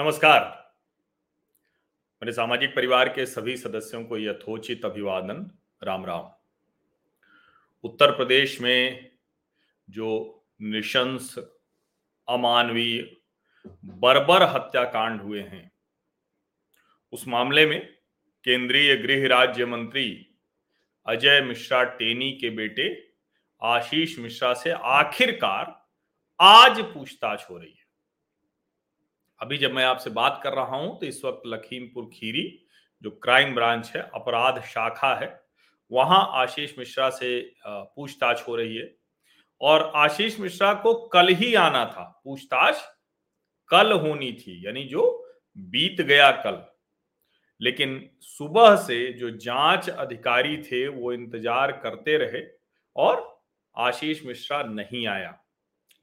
नमस्कार। मेरे सामाजिक परिवार के सभी सदस्यों को यथोचित अभिवादन, राम राम। उत्तर प्रदेश में जो निशंस, अमानवीय, बर्बर हत्याकांड हुए हैं, उस मामले में केंद्रीय गृह राज्य मंत्री अजय मिश्रा टेनी के बेटे आशीष मिश्रा से आखिरकार आज पूछताछ हो रही है। अभी जब मैं आपसे बात कर रहा हूँ तो इस वक्त लखीमपुर खीरी, जो क्राइम ब्रांच है, अपराध शाखा है, वहाँ आशीष मिश्रा से पूछताछ हो रही है। और आशीष मिश्रा को कल ही आना था। पूछताछ कल होनी थी, यानी जो बीत गया कल। लेकिन सुबह से जो जाँच अधिकारी थे, वो इंतज़ार करते रहे और आशीष मिश्रा नहीं आया।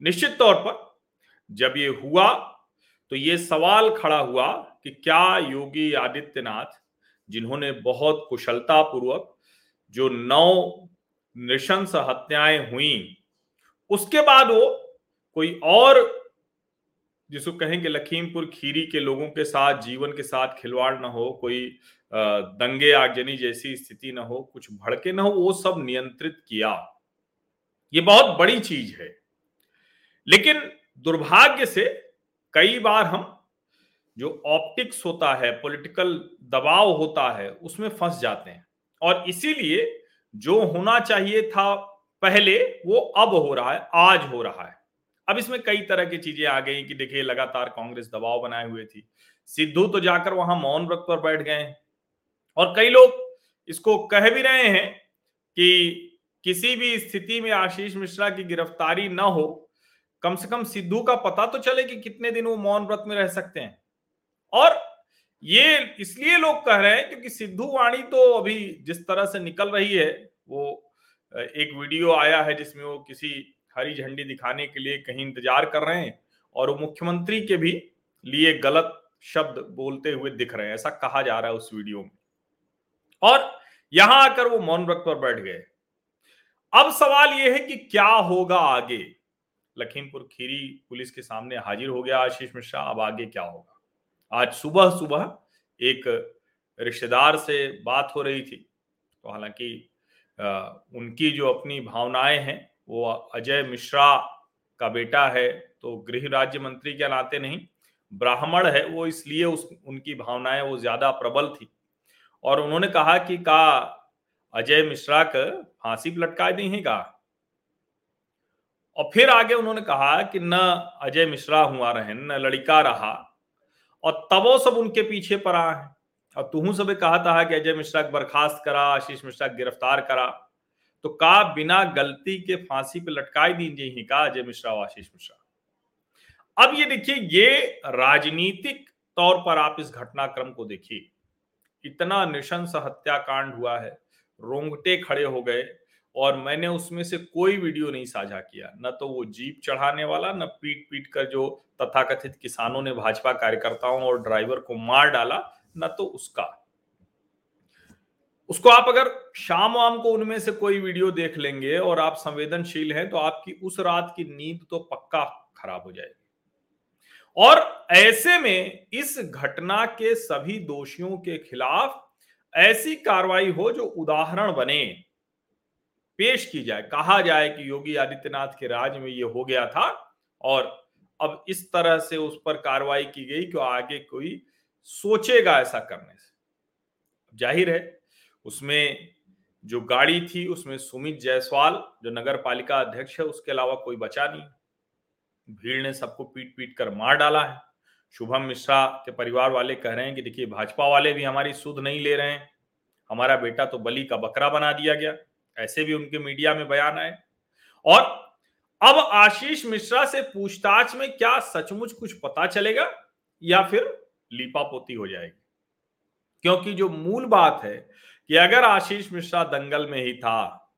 निश्चित तौर पर जब ये हुआ तो ये सवाल खड़ा हुआ कि क्या योगी आदित्यनाथ, जिन्होंने बहुत कुशलता पूर्वक जो नौ नृशंस हत्याएँ हुई, उसके बाद वो कोई और जिसको कहेंगे लखीमपुर खीरी के लोगों के साथ, जीवन के साथ खिलवाड़ ना हो, कोई दंगे आगजनी जैसी स्थिति ना हो, कुछ भड़के ना हो, वो सब नियंत्रित किया। ये बहुत बड़ी चीज़ है। लेकिन दुर्भाग्य से कई बार हम जो ऑप्टिक्स होता है पॉलिटिकल दबाव होता है, उसमें फंस जाते हैं। और इसीलिए जो होना चाहिए था पहले, वो अब हो रहा है, आज हो रहा है। अब इसमें कई तरह की चीज़ें आ गई कि देखिए, लगातार कांग्रेस दबाव बनाए हुए थी। सिद्धू तो जाकर वहाँ मौन व्रत पर बैठ गए और कई लोग इसको कह भी रहे हैं कि किसी भी स्थिति में आशीष मिश्रा की गिरफ्तारी न हो कम से कम सिद्धू का पता तो चले कि कितने दिन वो मौन व्रत में रह सकते हैं। और ये इसलिए लोग कह रहे हैं क्योंकि सिद्धू वाणी तो अभी जिस तरह से निकल रही है, वो एक वीडियो आया है जिसमें वो किसी हरी झंडी दिखाने के लिए कहीं इंतज़ार कर रहे हैं और वो मुख्यमंत्री के भी लिए गलत शब्द बोलते हुए दिख रहे हैं, ऐसा कहा जा रहा है उस वीडियो में। और यहाँ आकर वो मौन व्रत पर बैठ गए। अब सवाल यह है कि क्या होगा आगे? लखीमपुर खीरी पुलिस के सामने हाजिर हो गया। आशीष मिश्रा, अब आगे क्या होगा? आज सुबह सुबह एक रिश्तेदार से बात हो रही थी। तो हालाँकि उनकी जो अपनी भावनाएँ हैं, वो अजय मिश्रा का बेटा है तो गृह राज्य मंत्री के नाते नहीं, ब्राह्मण है, वो इसलिए उस, उनकी भावनाएँ वो ज़्यादा प्रबल थी। और उन्होंने कहा कि का अजय मिश्रा का फांसी लटका दी है का? और फिर आगे उन्होंने कहा कि न अजय मिश्रा हुआ रहे न लड़का रहा। और तबो सब उनके पीछे पड़ा है। और तुहू सब कहा था कि अजय मिश्रा बर्खास्त करा, आशीष मिश्रा गिरफ़्तार करा। तो का बिना गलती के फांसी पे लटकाई दीजिए ही का अजय मिश्रा और आशीष मिश्रा? अब ये देखिए, ये राजनीतिक तौर पर आप इस घटनाक्रम को देखिए। इतना निशंस हत्याकांड हुआ है। रोंगटे खड़े हो गए। और मैंने उसमें से कोई वीडियो नहीं साझा किया। न तो वो जीप चढ़ाने वाला, न पीट पीट कर जो तथाकथित किसानों ने भाजपा कार्यकर्ताओं और ड्राइवर को मार डाला, न तो उसका। उसको आप अगर शाम वाम को उनमें से कोई वीडियो देख लेंगे और आप संवेदनशील हैं तो आपकी उस रात की नींद तो पक्का खराब हो जाएगी। और ऐसे में इस घटना के सभी दोषियों के खिलाफ ऐसी कार्रवाई हो जो उदाहरण बने। पेश की जाए। कहा जाए कि योगी आदित्यनाथ के राज में ये हो गया था और अब इस तरह से उस पर कार्रवाई की गई कि आगे कोई सोचेगा ऐसा करने से। ज़ाहिर है, उसमें जो गाड़ी थी, उसमें सुमित जायसवाल, जो नगर पालिका अध्यक्ष है, उसके अलावा कोई बचा नहीं। भीड़ ने सबको पीट पीट कर मार डाला है। शुभम मिश्रा के परिवार वाले कह रहे हैं कि देखिए, भाजपा वाले भी हमारी सुध नहीं ले रहे हैं। हमारा बेटा तो बलि का बकरा बना दिया गया। ऐसे भी उनके मीडिया में बयान आए। और अब आशीष मिश्रा से पूछताछ में क्या सचमुच कुछ पता चलेगा या फिर लीपापोती हो जाएगी? क्योंकि जो मूल बात है कि अगर आशीष मिश्रा दंगल में ही था,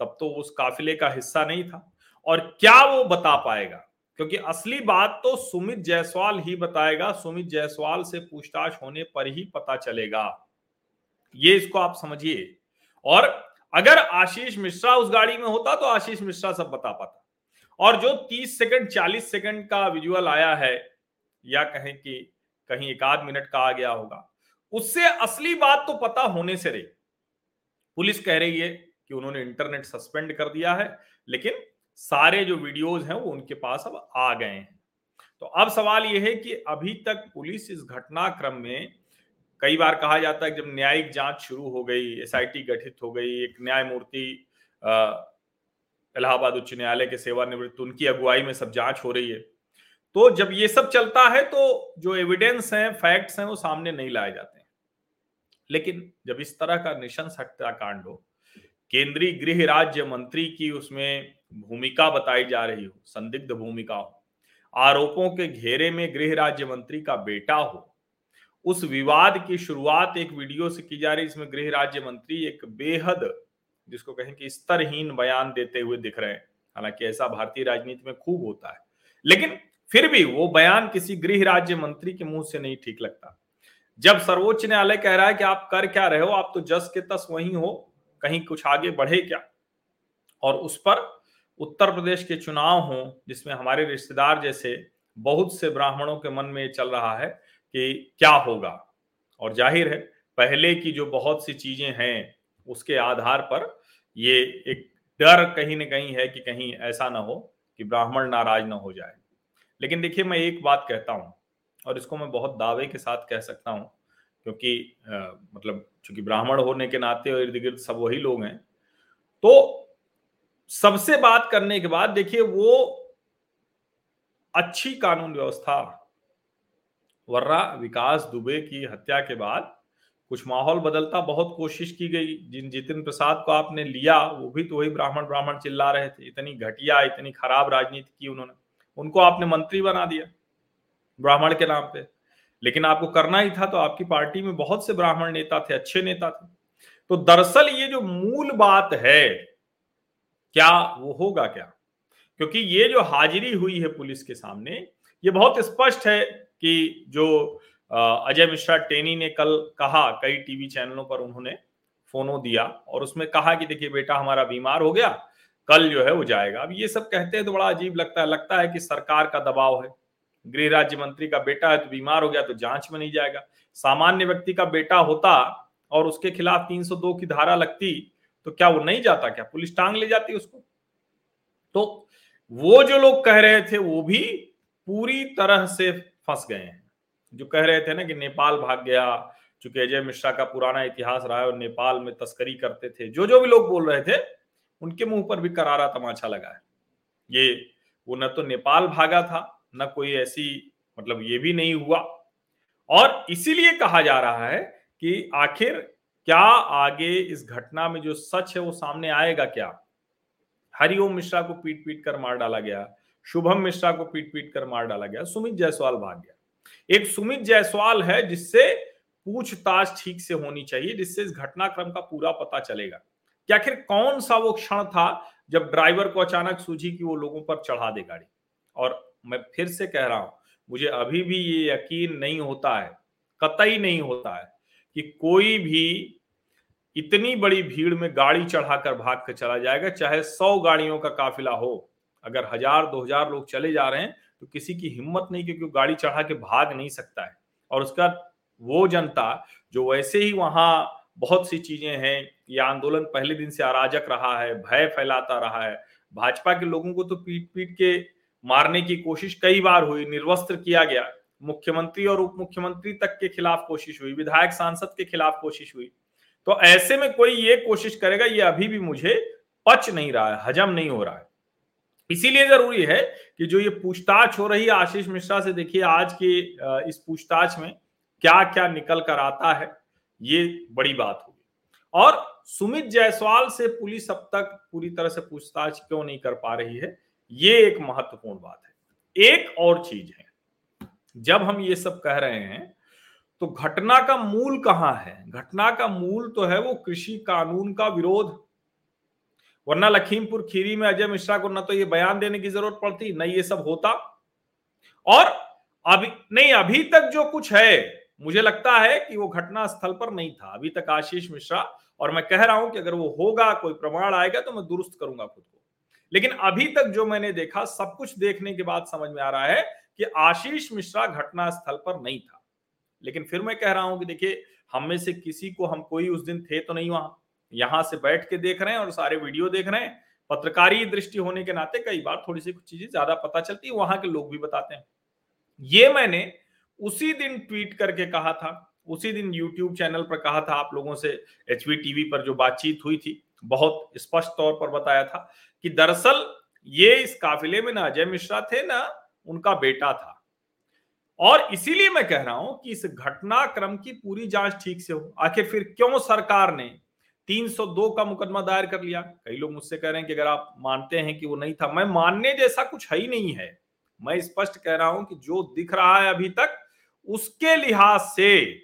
तब तो उस काफिले का हिस्सा नहीं था। और क्या वो बता पाएगा? क्योंकि असली बात तो सुमित जायसवाल ही बताएगा, सुमित जायसवाल से पूछताछ होने पर ही पता चलेगा। ये इसको आप समझिए। और अगर आशीष मिश्रा उस गाड़ी में होता तो आशीष मिश्रा सब बता पाता। और जो 30 सेकंड 40 सेकंड का विजुअल आया है, या कहें कि कहीं एक आध मिनट का आ गया होगा, उससे असली बात तो पता होने से रही। पुलिस कह रही है कि उन्होंने इंटरनेट सस्पेंड कर दिया है, लेकिन सारे जो वीडियोज़ हैं वो उनके पास अब आ गए हैं। तो अब सवाल यह है कि अभी तक पुलिस इस घटनाक्रम में कई बार कहा जाता है जब न्यायिक जाँच शुरू हो गई एसआईटी गठित हो गई, एक न्यायमूर्ति इलाहाबाद उच्च न्यायालय के सेवानिवृत्त, उनकी अगुवाई में सब जाँच हो रही है। तो जब ये सब चलता है तो जो एविडेंस हैं फैक्ट्स हैं, वो सामने नहीं लाए जाते हैं। लेकिन जब इस तरह का निशंस हत्याकांड हो, केंद्रीय गृह राज्य मंत्री की उसमें भूमिका बताई जा रही हो, संदिग्ध भूमिका हो, आरोपों के घेरे में गृह राज्य मंत्री का बेटा हो उस विवाद की शुरुआत एक वीडियो से की जा रही इसमें गृह राज्य मंत्री एक बेहद, जिसको कहें कि स्तरहीन बयान देते हुए दिख रहे हैं। हालाँकि ऐसा भारतीय राजनीति में खूब होता है। लेकिन फिर भी वो बयान किसी गृह राज्य मंत्री के मुँह से नहीं ठीक लगता। जब सर्वोच्च न्यायालय कह रहा है कि आप कर क्या रहे हो, आप तो जस के तस वही हो, कहीं कुछ आगे बढ़े क्या? और उस पर उत्तर प्रदेश के चुनाव हो, जिसमें हमारे रिश्तेदार जैसे बहुत से ब्राह्मणों के मन में चल रहा है कि क्या होगा? और ज़ाहिर है पहले की जो बहुत सी चीज़ें हैं उसके आधार पर ये एक डर कहीं ना कहीं है कि कहीं ऐसा ना हो कि ब्राह्मण नाराज़ ना हो जाए। लेकिन देखिए मैं एक बात कहता हूँ और इसको मैं बहुत दावे के साथ कह सकता हूँ क्योंकि आ, मतलब चूँकि ब्राह्मण होने के नाते और इर्द गिर्द सब वही लोग हैं तो सबसे बात करने के बाद देखिए वो अच्छी कानून व्यवस्था वर्रा विकास दुबे की हत्या के बाद कुछ माहौल बदलता बहुत कोशिश की गई। जिन जितिन प्रसाद को आपने लिया, वो भी तो वही ब्राह्मण ब्राह्मण चिल्ला रहे थे। इतनी घटिया, इतनी खराब राजनीति की उन्होंने। उनको आपने मंत्री बना दिया ब्राह्मण के नाम पे। लेकिन आपको करना ही था तो आपकी पार्टी में बहुत से ब्राह्मण नेता थे, अच्छे नेता थे। तो दरअसल ये जो मूल बात है, क्या वो होगा क्या? क्योंकि ये जो हाजिरी हुई है पुलिस के सामने, ये बहुत स्पष्ट है कि जो अजय मिश्रा टेनी ने कल कहा, कई टीवी चैनलों पर उन्होंने फोनो दिया और उसमें कहा कि देखिए, बेटा हमारा बीमार हो गया, कल जो है वो जाएगा। अब ये सब कहते हैं तो बड़ा अजीब लगता है लगता है कि सरकार का दबाव है। गृह राज्य मंत्री का बेटा है तो बीमार हो गया तो जाँच में नहीं जाएगा। सामान्य व्यक्ति का बेटा होता और उसके खिलाफ 302 की धारा लगती तो क्या वो नहीं जाता क्या? पुलिस टांग ले जाती उसको। तो वो जो लोग कह रहे थे वो भी पूरी तरह से फंस गए हैं। जो कह रहे थे ना कि नेपाल भाग गया, चूँकि अजय मिश्रा का पुराना इतिहास रहा है और नेपाल में तस्करी करते थे, जो जो भी लोग बोल रहे थे, उनके मुँह पर भी करारा तमाचा लगा है। ये, वो न तो नेपाल भागा था, न कोई ऐसी मतलब ये भी नहीं हुआ। और इसीलिए कहा जा रहा है कि आखिर क्या आगे इस घटना में जो सच है वो सामने आएगा क्या? हरिओम मिश्रा को पीट पीट कर मार डाला गया। शुभम मिश्रा को पीट पीट कर मार डाला गया, सुमित जायसवाल भाग गया। एक सुमित जायसवाल है जिससे पूछताछ ठीक से होनी चाहिए, जिससे इस घटनाक्रम का पूरा पता चलेगा। कि आखिर कौन सा वो क्षण था जब ड्राइवर को अचानक सूझी कि वो लोगों पर चढ़ा दे गाड़ी? और मैं फिर से कह रहा हूँ, मुझे अभी भी ये यकीन नहीं होता है, कतई नहीं होता है कि कोई भी इतनी बड़ी भीड़ में गाड़ी चढ़ाकर भाग कर चला जाएगा, चाहे सौ गाड़ियों का काफिला हो अगर हज़ार, दो हज़ार लोग चले जा रहे हैं तो किसी की हिम्मत नहीं, क्योंकि गाड़ी चढ़ा के भाग नहीं सकता है। और उसका वो जनता, जो वैसे ही वहाँ बहुत सी चीज़ें हैं, ये आंदोलन पहले दिन से अराजक रहा है, भय फैलाता रहा है। भाजपा के लोगों को तो पीट पीट के मारने की कोशिश कई बार हुई, निर्वस्त्र किया गया। मुख्यमंत्री और उप मुख्यमंत्री तक के खिलाफ कोशिश हुई, विधायक सांसद के खिलाफ कोशिश हुई। तो ऐसे में कोई ये कोशिश करेगा, ये अभी भी मुझे पच नहीं रहा है, हजम नहीं हो रहा है। इसीलिए ज़रूरी है कि जो ये पूछताछ हो रही है, आशीष मिश्रा से देखिए, आज की इस पूछताछ में क्या क्या निकल कर आता है, ये बड़ी बात होगी। और सुमित जायसवाल से पुलिस अब तक पूरी तरह से पूछताछ क्यों नहीं कर पा रही है, ये एक महत्वपूर्ण बात है। एक और चीज़ है, जब हम ये सब कह रहे हैं तो घटना का मूल कहाँ है? घटना का मूल तो है वो कृषि कानून का विरोध वरना लखीमपुर खीरी में अजय मिश्रा को न तो ये बयान देने की ज़रूरत पड़ती, न ये सब होता। और अभी, नहीं, अभी तक जो कुछ है, मुझे लगता है कि वो घटना स्थल पर नहीं था। अभी तक आशीष मिश्रा, और मैं कह रहा हूँ कि अगर वो होगा, कोई प्रमाण आएगा तो मैं दुरुस्त करूँगा खुद को। लेकिन अभी तक जो मैंने देखा, सब कुछ देखने के बाद समझ में आ रहा है कि आशीष मिश्रा घटना स्थल पर नहीं था। लेकिन फिर मैं कह रहा हूँ कि देखिए, हम में से किसी को हम, कोई उस दिन थे तो नहीं वहाँ। यहाँ से बैठ के देख रहे हैं और सारे वीडियो देख रहे हैं। पत्रकारी दृष्टि होने के नाते कई बार थोड़ी सी कुछ चीज़ें ज़्यादा पता चलती है, वहाँ के लोग भी बताते हैं। ये मैंने उसी दिन ट्वीट करके कहा था, उसी दिन यूट्यूब चैनल पर कहा था, आप लोगों से एच टीवी पर जो बातचीत हुई थी, बहुत स्पष्ट तौर पर बताया था कि दरअसल ये इस काफिले में ना अजय मिश्रा थे, ना उनका बेटा था। और इसीलिए मैं कह रहा हूँ कि इस घटनाक्रम की पूरी जाँच ठीक से हो। आखिर फिर क्यों सरकार ने 302 का मुकदमा दायर कर लिया। कई लोग मुझसे कह रहे हैं कि अगर आप मानते हैं कि वो नहीं था, मैं मानने जैसा कुछ है ही नहीं है। मैं स्पष्ट कह रहा हूँ कि जो दिख रहा है अभी तक, उसके लिहाज से,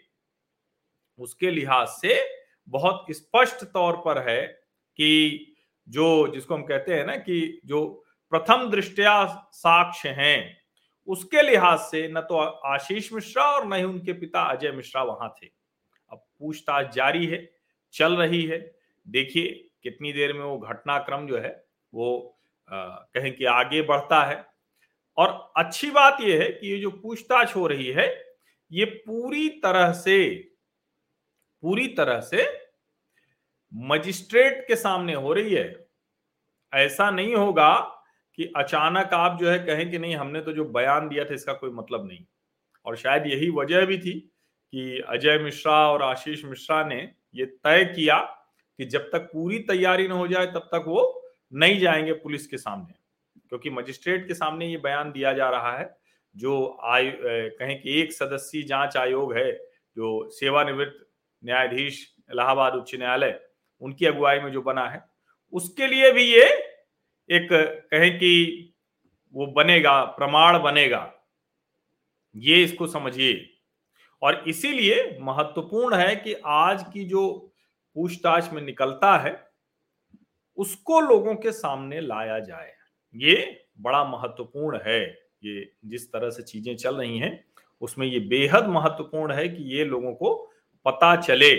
उसके लिहाज से बहुत स्पष्ट तौर पर है कि जो, जिसको हम कहते हैं ना कि जो प्रथम दृष्टिया साक्ष्य हैं, उसके लिहाज से न तो आशीष मिश्रा और न ही उनके पिता अजय मिश्रा वहाँ थे। अब पूछताछ जारी है। चल रही है। देखिए कितनी देर में वो घटनाक्रम जो है, वो कहें कि आगे बढ़ता है। और अच्छी बात यह है कि ये जो पूछताछ हो रही है, ये पूरी तरह से, पूरी तरह से मजिस्ट्रेट के सामने हो रही है। ऐसा नहीं होगा कि अचानक आप जो है कहें कि नहीं, हमने तो जो बयान दिया था इसका कोई मतलब नहीं। और शायद यही वजह भी थी कि अजय मिश्रा और आशीष मिश्रा ने ये तय किया कि जब तक पूरी तैयारी न हो जाए, तब तक वो नहीं जाएँगे पुलिस के सामने। क्योंकि मजिस्ट्रेट के सामने ये बयान दिया जा रहा है, जो आय कहें कि एक सदस्यीय जाँच आयोग है, जो सेवानिवृत्त न्यायाधीश, इलाहाबाद उच्च न्यायालय, उनकी अगुवाई में जो बना है, उसके लिए भी ये एक, कहें कि वो बनेगा, प्रमाण बनेगा। ये इसको समझिए। और इसीलिए महत्वपूर्ण है कि आज की जो पूछताछ में निकलता है, उसको लोगों के सामने लाया जाए। ये बड़ा महत्वपूर्ण है, ये जिस तरह से चीज़ें चल रही हैं, उसमें ये बेहद महत्वपूर्ण है कि ये लोगों को पता चले।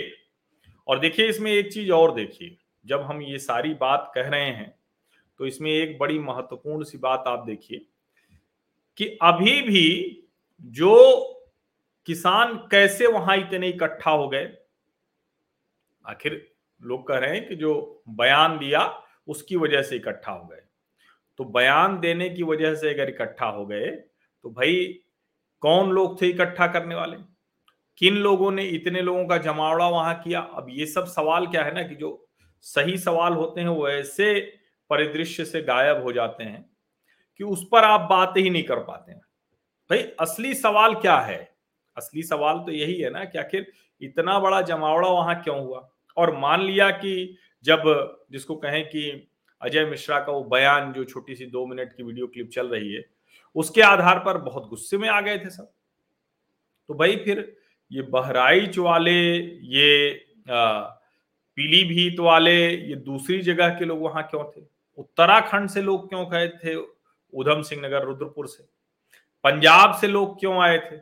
और देखिए, इसमें एक चीज़ और देखिए, जब हम ये सारी बात कह रहे हैं तो इसमें एक बड़ी महत्वपूर्ण सी बात आप देखिए कि अभी भी जो किसान कैसे वहाँ इतने इकट्ठा हो गए? आखिर लोग कह रहे हैं कि जो बयान दिया, उसकी वजह से इकट्ठा हो गए। तो बयान देने की वजह से अगर इकट्ठा हो गए तो भाई कौन लोग थे इकट्ठा करने वाले? किन लोगों ने इतने लोगों का जमावड़ा वहाँ किया? अब ये सब सवाल क्या है ना कि जो सही सवाल होते हैं, वो ऐसे परिदृश्य से गायब हो जाते हैं कि उस पर आप बात ही नहीं कर पाते हैं। भाई, असली सवाल क्या है? असली सवाल तो यही है ना कि आखिर इतना बड़ा जमावड़ा वहाँ क्यों हुआ? और मान लिया कि जब जिसको कहें कि अजय मिश्रा का वो बयान जो छोटी सी दो मिनट की वीडियो क्लिप चल रही है, उसके आधार पर बहुत गुस्से में आ गए थे सब। तो भाई फिर ये बहराइच वाले, ये पीलीभीत वाले, ये दूसरी जगह के लोग वहाँ क्यों थे? उत्तराखंड से लोग क्यों गए थे? उधम सिंह नगर, रुद्रपुर से। पंजाब से लोग क्यों आए थे?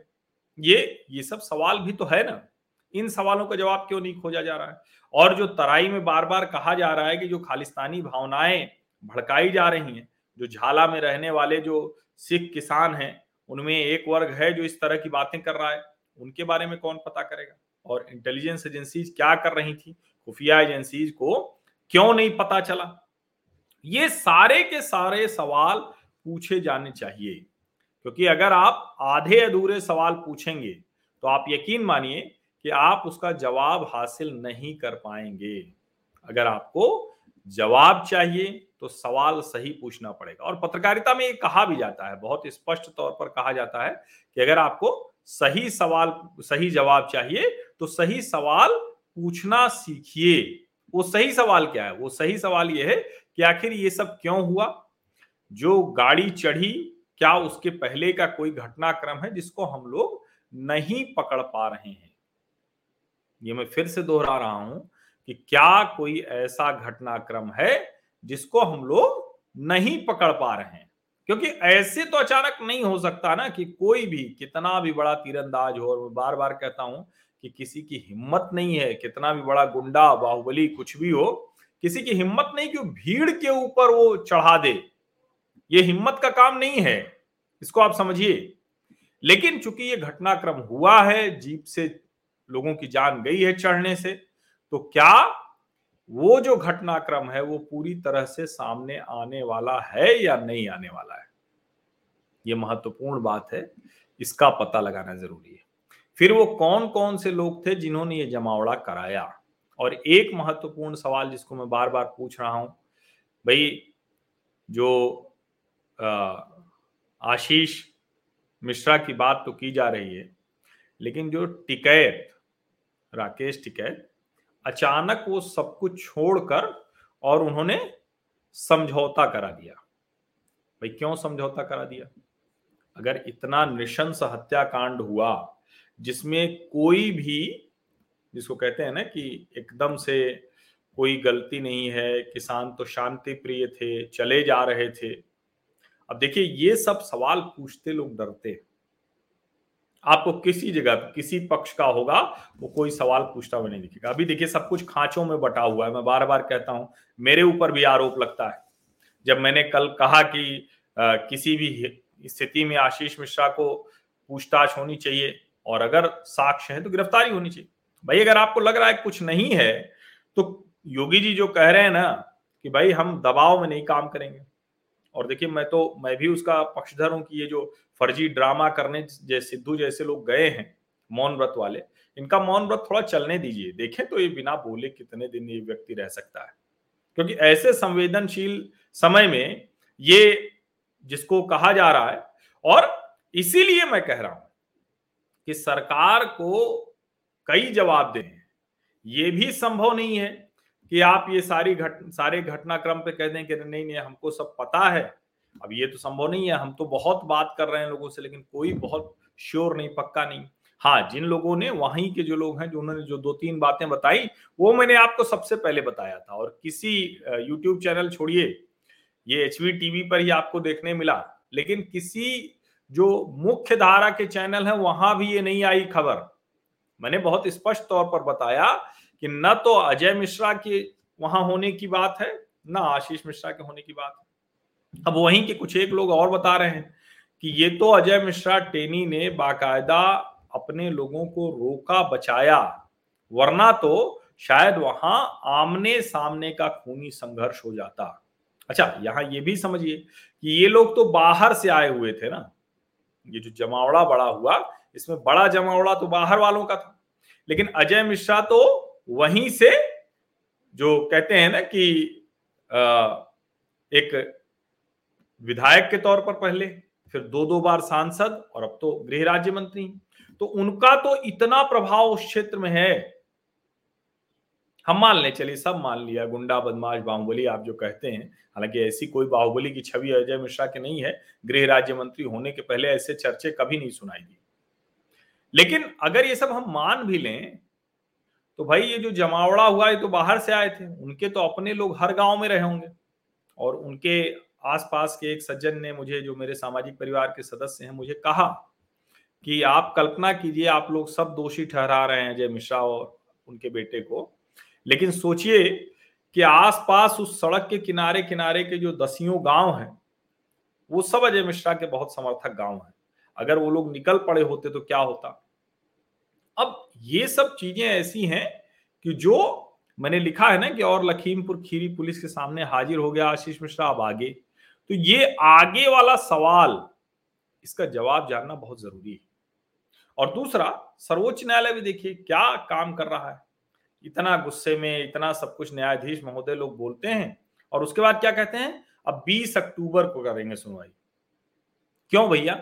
ये ये सब सवाल भी तो है ना। इन सवालों का जवाब क्यों नहीं खोजा जा रहा है? और जो तराई में बार बार कहा जा रहा है कि जो खालिस्तानी भावनाएँ भड़काई जा रही हैं, जो झाला में रहने वाले जो सिख किसान हैं, उनमें एक वर्ग है जो इस तरह की बातें कर रहा है, उनके बारे में कौन पता करेगा? और इंटेलिजेंस एजेंसीज क्या कर रही थी? खुफिया एजेंसीज को क्यों नहीं पता चला? ये सारे के सारे सवाल पूछे जाने चाहिए। क्योंकि अगर आप आधे अधूरे सवाल पूछेंगे तो आप यकीन मानिए कि आप उसका जवाब हासिल नहीं कर पाएँगे। अगर आपको जवाब चाहिए तो सवाल सही पूछना पड़ेगा। और पत्रकारिता में ये कहा भी जाता है, बहुत स्पष्ट तौर पर कहा जाता है कि अगर आपको सही सवाल, सही जवाब चाहिए तो सही सवाल पूछना सीखिए। वो सही सवाल क्या है? वो सही सवाल ये है कि आखिर ये सब क्यों हुआ? जो गाड़ी चढ़ी क्या उसके पहले का कोई घटनाक्रम है जिसको हम लोग नहीं पकड़ पा रहे हैं? ये मैं फिर से दोहरा रहा हूँ कि क्या कोई ऐसा घटनाक्रम है जिसको हम लोग नहीं पकड़ पा रहे हैं? क्योंकि ऐसे तो अचानक नहीं हो सकता ना कि कोई भी, कितना भी बड़ा तीरंदाज हो, और मैं बार बार कहता हूँ कि किसी की हिम्मत नहीं है, कितना भी बड़ा गुंडा, बाहुबली कुछ भी हो, किसी की हिम्मत नहीं कि भीड़ के ऊपर वो चढ़ा दे। ये हिम्मत का काम नहीं है। इसको आप समझिए। लेकिन चूँकि ये घटनाक्रम हुआ है, जीप से लोगों की जान गई है चढ़ने से तो क्या वो जो घटनाक्रम है, वो पूरी तरह से सामने आने वाला है या नहीं आने वाला है? ये महत्वपूर्ण बात है, इसका पता लगाना ज़रूरी है। फिर वो कौन कौन से लोग थे जिन्होंने ये जमावड़ा कराया? और एक महत्वपूर्ण सवाल जिसको मैं बार बार पूछ रहा हूँ, भाई, जो आशीष मिश्रा की बात तो की जा रही है, लेकिन जो टिकैत, राकेश टिकैत, अचानक वो सब कुछ छोड़कर और उन्होंने समझौता करा दिया। भाई क्यों समझौता करा दिया? अगर इतना नृशंस हत्याकांड हुआ, जिसमें कोई भी, जिसको कहते हैं ना कि एकदम से कोई गलती नहीं है, किसान तो शांति प्रिय थे, चले जा रहे थे अब देखिए ये सब सवाल पूछते लोग डरते आपको किसी जगह किसी पक्ष का होगा वो कोई सवाल पूछता हुआ नहीं दिखेगा। अभी देखिए सब कुछ खांचों में बटा हुआ है। मैं बार बार कहता हूँ मेरे ऊपर भी आरोप लगता है। जब मैंने कल कहा कि आ, किसी भी स्थिति में आशीष मिश्रा को पूछताछ होनी चाहिए और अगर साक्ष्य है तो गिरफ्तारी होनी चाहिए। भाई अगर आपको लग रहा है कुछ नहीं है तो योगी जी जो कह रहे हैं ना कि भाई हम दबाव में नहीं काम करेंगे। और देखिए, मैं तो मैं भी उसका पक्षधर हूँ कि ये जो फर्जी ड्रामा करने जैसे सिद्धू जैसे लोग गए हैं, मौन व्रत वाले, इनका मौन व्रत थोड़ा चलने दीजिए। देखें तो ये बिना बोले कितने दिन ये व्यक्ति रह सकता है। क्योंकि ऐसे संवेदनशील समय में ये जिसको कहा जा रहा है, और इसीलिए मैं कह रहा हूँ कि सरकार को कई जवाब दें, ये भी संभव नहीं है। कि आप ये सारी घट, सारे घटनाक्रम पे कह दें कि नहीं नहीं, हमको सब पता है। अब ये तो संभव नहीं है, हम तो बहुत बात कर रहे हैं लोगों से, लेकिन कोई बहुत श्योर नहीं, पक्का नहीं। हाँ जिन लोगों ने, वहीं के जो लोग हैं, जो उन्होंने जो दो तीन बातें बताई, वो मैंने आपको सबसे पहले बताया था। और किसी यूट्यूब चैनल छोड़िए, ये एच टीवी पर ही आपको देखने मिला। लेकिन किसी जो मुख्य धारा के चैनल है, वहाँ भी ये नहीं आई खबर। मैंने बहुत स्पष्ट तौर पर बताया कि न तो अजय मिश्रा के वहाँ होने की बात है, न आशीष मिश्रा के होने की बात है। अब वहीं के कुछ एक लोग और बता रहे हैं कि ये तो अजय मिश्रा टेनी ने बाकायदा अपने लोगों को रोका, बचाया, वरना तो शायद वहाँ आमने सामने का खूनी संघर्ष हो जाता। अच्छा यहाँ ये भी समझिए कि ये लोग तो बाहर से आए हुए थे ना। ये जो जमावड़ा बड़ा हुआ, इसमें बड़ा जमावड़ा तो बाहर वालों का था। लेकिन अजय मिश्रा तो वहीं से जो कहते हैं ना कि एक विधायक के तौर पर पहले, फिर दो दो बार सांसद और अब तो गृह राज्य मंत्री। तो उनका तो इतना प्रभाव उस क्षेत्र में है। हम मान ले, चलिए सब मान लिया, गुंडा, बदमाश, बाहुबली, आप जो कहते हैं, हालाँकि ऐसी कोई बाहुबली की छवि अजय मिश्रा की नहीं है, गृह राज्य मंत्री होने के पहले ऐसे चर्चे कभी नहीं सुनाई दी। लेकिन अगर ये सब हम मान भी लें तो भाई ये जो जमावड़ा हुआ है तो बाहर से आए थे। उनके तो अपने लोग हर गाँव में रहे होंगे। और उनके आसपास के एक सज्जन ने मुझे, जो मेरे सामाजिक परिवार के सदस्य हैं, मुझे कहा कि आप कल्पना कीजिए, आप लोग सब दोषी ठहरा रहे हैं अजय मिश्रा और उनके बेटे को। लेकिन सोचिए कि आसपास उस सड़क के किनारे किनारे के जो दसियों गाँव हैं, वो सब अजय मिश्रा के बहुत समर्थक गाँव हैं। अगर वो लोग निकल पड़े होते तो क्या होता? अब ये सब चीज़ें ऐसी हैं कि जो मैंने लिखा है ना कि और लखीमपुर खीरी पुलिस के सामने हाजिर हो गया, आशीष मिश्रा अब आगे। तो ये आगे वाला सवाल, इसका जवाब जानना बहुत ज़रूरी है। और दूसरा, सर्वोच्च न्यायालय भी देखिए क्या काम कर रहा है। इतना गुस्से में, इतना सब कुछ न्यायाधीश महोदय लोग बोलते हैं और उसके बाद क्या कहते हैं? अब 20 अक्टूबर को करेंगे सुनवाई। क्यों भैया?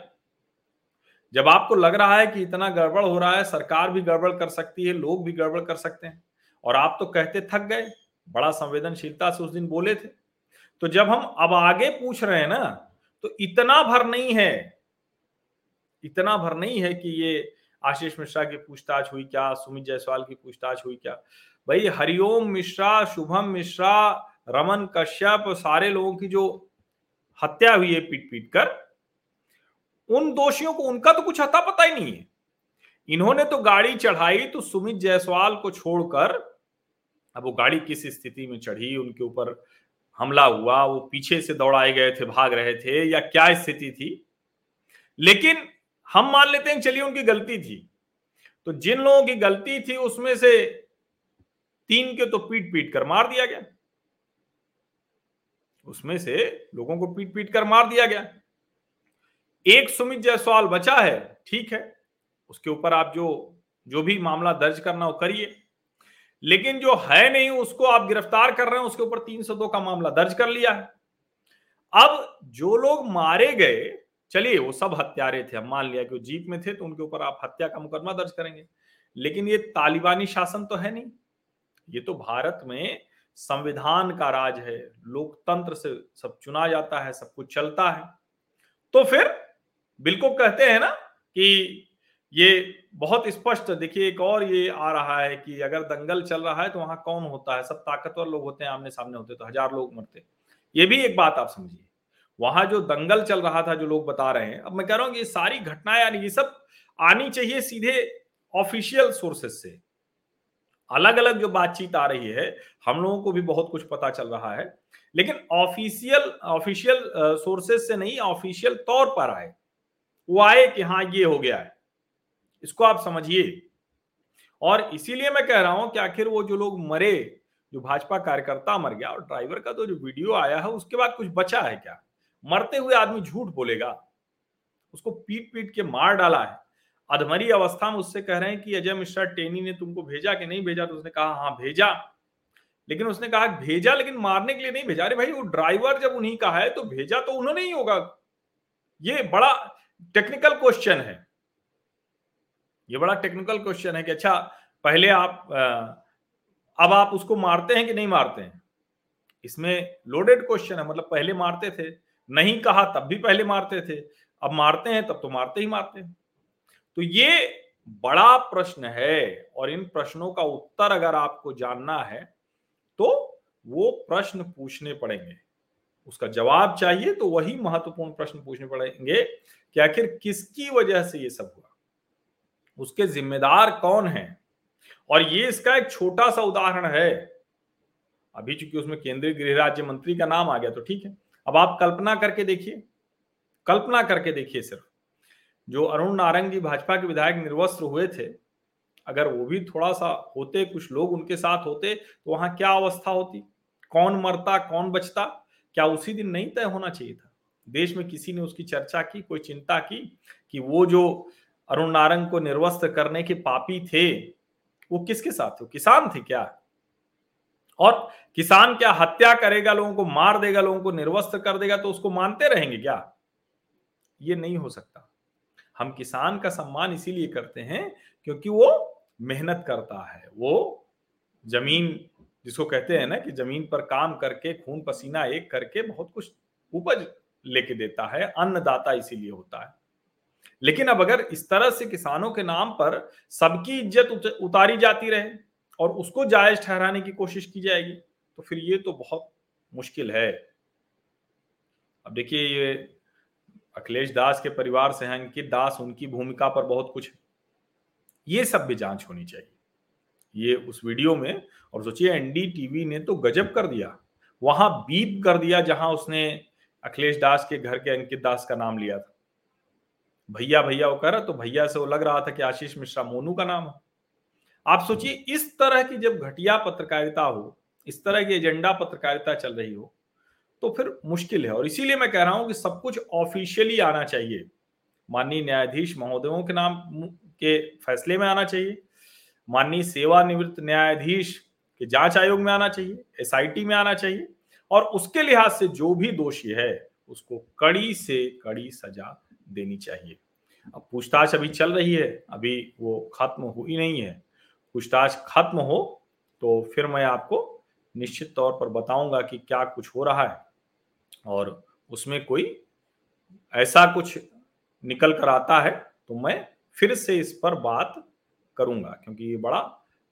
जब आपको लग रहा है कि इतना गड़बड़ हो रहा है, सरकार भी गड़बड़ कर सकती है, लोग भी गड़बड़ कर सकते हैं। और आप तो कहते थक गए, बड़ा संवेदनशीलता से उस दिन बोले थे। तो जब हम अब आगे पूछ रहे हैं ना तो इतना भर नहीं है, इतना भर नहीं है कि ये आशीष मिश्रा की पूछताछ हुई क्या, सुमित जायसवाल की पूछताछ हुई क्या? भाई हरिओम मिश्रा, शुभम मिश्रा, रमन कश्यप, सारे लोगों की जो हत्या हुई है पीट पीट कर उन दोषियों को उनका तो कुछ अता पता ही नहीं है। इन्होंने तो गाड़ी चढ़ाई तो सुमित जायसवाल को छोड़कर, अब वो गाड़ी किस स्थिति में चढ़ी, उनके ऊपर हमला हुआ, वो पीछे से दौड़ाए गए थे, भाग रहे थे, या क्या स्थिति थी? लेकिन हम मान लेते हैं, चलिए उनकी गलती थी। तो जिन लोगों की गलती थी, उसमें से तीन के तो पीट पीट कर मार दिया गया। उसमें से लोगों को पीट पीट कर मार दिया गया। एक सुमित जायसवाल बचा है, ठीक है, उसके ऊपर आप जो जो भी मामला दर्ज करना हो करिए। लेकिन जो है नहीं, उसको आप गिरफ़्तार कर रहे हैं, उसके ऊपर तीन सौ दो का मामला दर्ज कर लिया है। अब जो लोग मारे गए, चलिए, वो सब हत्यारे थे मान लिया कि वो जीप में थे तो उनके ऊपर आप हत्या का मुकदमा दर्ज करेंगे। लेकिन ये तालिबानी शासन तो है नहीं। ये तो भारत में संविधान का राज है, लोकतंत्र से सब चुना जाता है, सब कुछ चलता है। तो फिर बिल्कुल कहते हैं ना कि ये बहुत स्पष्ट, देखिए एक और ये आ रहा है कि अगर दंगल चल रहा है तो वहाँ कौन होता है? सब ताकतवर लोग होते हैं, आमने सामने होते तो हज़ार लोग मरते ये भी एक बात आप समझिए। वहाँ जो दंगल चल रहा था, जो लोग बता रहे हैं, अब मैं कह रहा हूँ कि ये सारी घटनाएँ, यानी ये सब आनी चाहिए सीधे ऑफिशियल सोर्सेस से। अलग अलग जो बातचीत आ रही है, हम लोगों को भी बहुत कुछ पता चल रहा है, लेकिन ऑफिशियल ऑफिशियल सोर्सेस से नहीं, ऑफिशियल तौर पर आए। वो आए कि हाँ ये हो गया है। इसको आप समझिए। और इसीलिए मैं कह रहा हूँ कि आखिर वो जो लोग मरे, जो भाजपा कार्यकर्ता मर गया और ड्राइवर का तो जो वीडियो आया है, उसके बाद कुछ बचा है क्या? मरते हुए आदमी झूठ बोलेगा। उसको पीट पीट के मार डाला है। अधमरी अवस्था में उससे कह रहे हैं कि अजय मिश्रा टेनी ने तुमको भेजा कि नहीं भेजा? तो उसने कहा हाँ भेजा। लेकिन उसने कहा, भेजा लेकिन मारने के लिए नहीं भेजा? अरे भाई, वो ड्राइवर जब उन्हीं का है तो भेजा तो उन्होंने ही होगा। ये बड़ा टेक्निकल क्वेश्चन है। ये बड़ा टेक्निकल क्वेश्चन है कि अच्छा पहले आप अब आप उसको मारते हैं कि नहीं मारते हैं? इसमें लोडेड क्वेश्चन है मतलब पहले मारते थे, नहीं कहा तब भी पहले मारते थे, अब मारते हैं तब तो मारते ही मारते हैं। तो ये बड़ा प्रश्न है और इन प्रश्नों का उत्तर अगर आपको जानना है तो वो प्रश्न पूछने पड़ेंगे। उसका जवाब चाहिए तो वही महत्वपूर्ण प्रश्न पूछने पड़ेंगे। कि आखिर किसकी वजह से ये सब हुआ? उसके जिम्मेदार कौन है? और ये इसका एक छोटा सा उदाहरण है। अभी चूँकि उसमें केंद्रीय गृह राज्य मंत्री का नाम आ गया तो ठीक है। अब आप कल्पना करके देखिए। कल्पना करके देखिए सिर्फ़। जो अरुण नारंग जी भाजपा के विधायक निर्वस्त्र हुए थे, अगर वो भी थोड़ा सा होते, कुछ लोग उनके साथ होते तो वहाँ क्या अवस्था होती? कौन मरता, कौन बचता? क्या उसी दिन नहीं तय होना चाहिए था? देश में किसी ने उसकी चर्चा की, कोई चिंता की कि वो जो अरुण नारंग को निर्वस्त्र करने के पापी थे, वो किसके साथ थे? किसान थे क्या? और किसान क्या हत्या करेगा, लोगों को मार देगा, लोगों को निर्वस्त्र कर देगा तो उसको मानते रहेंगे क्या? ये नहीं हो सकता। हम किसान का सम्मान इसीलिए करते हैं क्योंकि वो मेहनत करता है। वो ज़मीन, जिसको कहते हैं ना कि ज़मीन पर काम करके, खून पसीना एक करके बहुत कुछ उपज लेके देता है, अन्नदाता इसीलिए होता है। लेकिन अब अगर इस तरह से किसानों के नाम पर सबकी इज़्ज़त उतारी जाती रहे और उसको जायज़ ठहराने की कोशिश की जाएगी तो फिर ये तो बहुत मुश्किल है। अब देखिए ये अखिलेश दास के परिवार से हैं अंकित दास उनकी भूमिका पर बहुत कुछ ये सब भी जाँच होनी चाहिए। ये उस वीडियो में, और सोचिए, एनडीटीवी ने तो गजब कर दिया। वहाँ बीप कर दिया जहाँ उसने अखिलेश दास के घर के अंकित दास का नाम लिया था। भैया भैया वो कर तो भैया से वो लग रहा था कि आशीष मिश्रा मोनू का नाम है। आप सोचिए, इस तरह की जब घटिया पत्रकारिता हो, इस तरह की एजेंडा पत्रकारिता चल रही हो तो फिर मुश्किल है। और इसीलिए मैं कह रहा हूँ कि सब कुछ ऑफिशियली आना चाहिए। माननीय न्यायाधीश महोदयों के नाम, के फैसले में आना चाहिए। माननीय सेवानिवृत्त न्यायाधीश के जाँच आयोग में आना चाहिए। एसआईटी में आना चाहिए। और उसके लिहाज से जो भी दोषी है, उसको कड़ी से कड़ी सजा देनी चाहिए। अब पूछताछ अभी चल रही है, अभी वो खत्म हुई नहीं है। पूछताछ खत्म हो तो फिर मैं आपको निश्चित तौर पर बताऊँगा कि क्या कुछ हो रहा है। और उसमें कोई ऐसा कुछ निकल कर आता है तो मैं फिर से इस पर बात करूँगा, क्योंकि ये बड़ा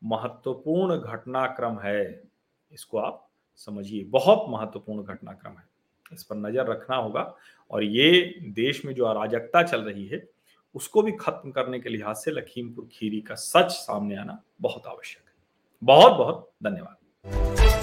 महत्वपूर्ण घटनाक्रम है। इसको आप समझिए, बहुत महत्वपूर्ण घटनाक्रम है। इस पर नज़र रखना होगा और ये देश में जो अराजकता चल रही है, उसको भी खत्म करने के लिहाज से लखीमपुर खीरी का सच सामने आना बहुत आवश्यक है। बहुत बहुत धन्यवाद।